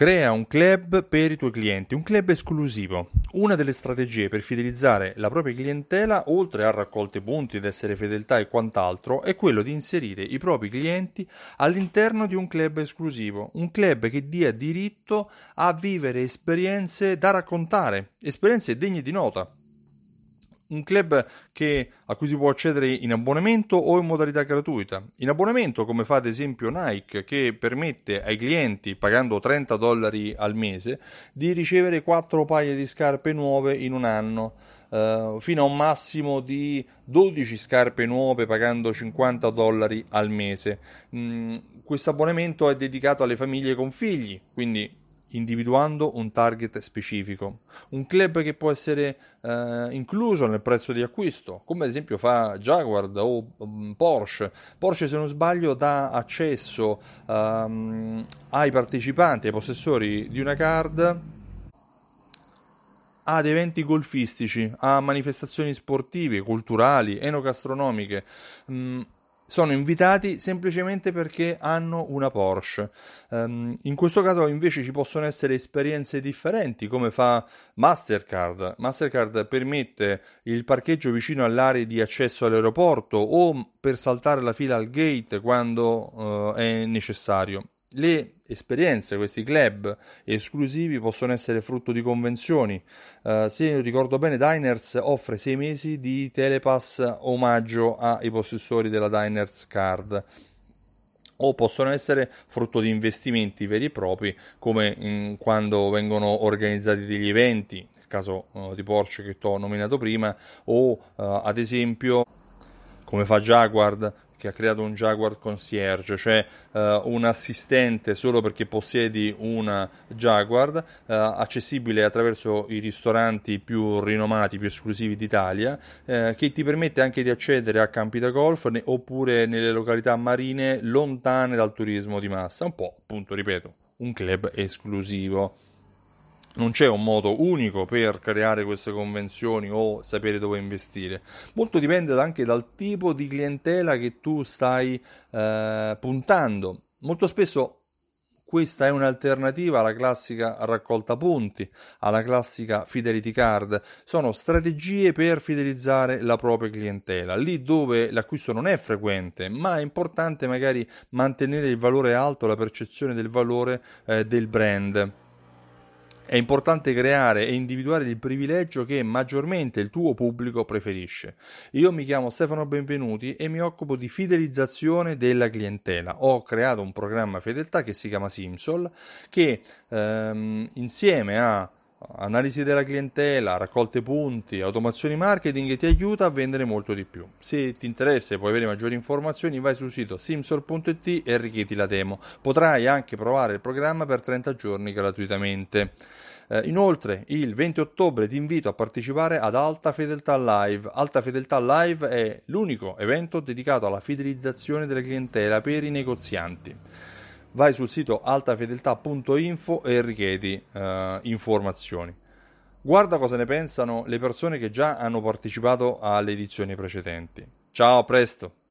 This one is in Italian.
Crea un club per i tuoi clienti, un club esclusivo. Una delle strategie per fidelizzare la propria clientela, oltre a raccolte punti ed essere fedeltà e quant'altro, è quello di inserire i propri clienti all'interno di un club esclusivo, un club che dia diritto a vivere esperienze da raccontare, esperienze degne di nota un club che, a cui si può accedere in abbonamento o in modalità gratuita. In abbonamento, come fa ad esempio Nike, che permette ai clienti, pagando 30 dollari al mese, di ricevere 4 paia di scarpe nuove in un anno. Uh, fino a un massimo di 12 scarpe nuove pagando 50 dollari al mese. Mm, questo abbonamento è dedicato alle famiglie con figli, quindi individuando un target specifico. Un club che può essere eh, incluso nel prezzo di acquisto, come ad esempio fa Jaguar o um, Porsche. Porsche, se non sbaglio, dà accesso um, ai partecipanti, ai possessori di una card ad eventi golfistici, a manifestazioni sportive, culturali, enogastronomiche. Mm, sono invitati semplicemente perché hanno una Porsche. Um, in questo caso invece ci possono essere esperienze differenti, come fa Mastercard. Mastercard permette il parcheggio vicino all'area di accesso all'aeroporto o per saltare la fila al gate quando uh, è necessario. Le esperienze, questi club esclusivi possono essere frutto di convenzioni. Uh, se ricordo bene, Diners offre sei mesi di Telepass omaggio ai possessori della Diners Card o possono essere frutto di investimenti veri e propri come in, quando vengono organizzati degli eventi, nel caso uh, di Porsche che ti ho nominato prima, o uh, ad esempio come fa Jaguar che ha creato un Jaguar Concierge, cioè uh, un assistente solo perché possiedi una Jaguar, uh, accessibile attraverso i ristoranti più rinomati, più esclusivi d'Italia, uh, che ti permette anche di accedere a campi da golf ne- oppure nelle località marine lontane dal turismo di massa, un po', appunto, ripeto, un club esclusivo non c'è un modo unico per creare queste convenzioni o sapere dove investire. Molto dipende anche dal tipo di clientela che tu stai eh, puntando. Molto spesso questa è un'alternativa alla classica raccolta punti, alla classica fidelity card. Sono strategie per fidelizzare la propria clientela, lì dove l'acquisto non è frequente, ma è importante magari mantenere il valore alto, la percezione del valore eh, del brand. È importante creare e individuare il privilegio che maggiormente il tuo pubblico preferisce. Io mi chiamo Stefano Benvenuti e mi occupo di fidelizzazione della clientela. Ho creato un programma fedeltà che si chiama Simsol che ehm, insieme a analisi della clientela, raccolte punti, automazioni marketing ti aiuta a vendere molto di più. Se ti interessa e puoi avere maggiori informazioni, vai sul sito simsol.it e richiedi la demo. Potrai anche provare il programma per 30 giorni gratuitamente. Eh, inoltre, il 20 ottobre ti invito a partecipare ad Alta Fedeltà Live. Alta Fedeltà Live è l'unico evento dedicato alla fidelizzazione della clientela per i negozianti. Vai sul sito altafedeltà.info e richiedi eh, informazioni. Guarda cosa ne pensano le persone che già hanno partecipato alle edizioni precedenti. Ciao, a presto!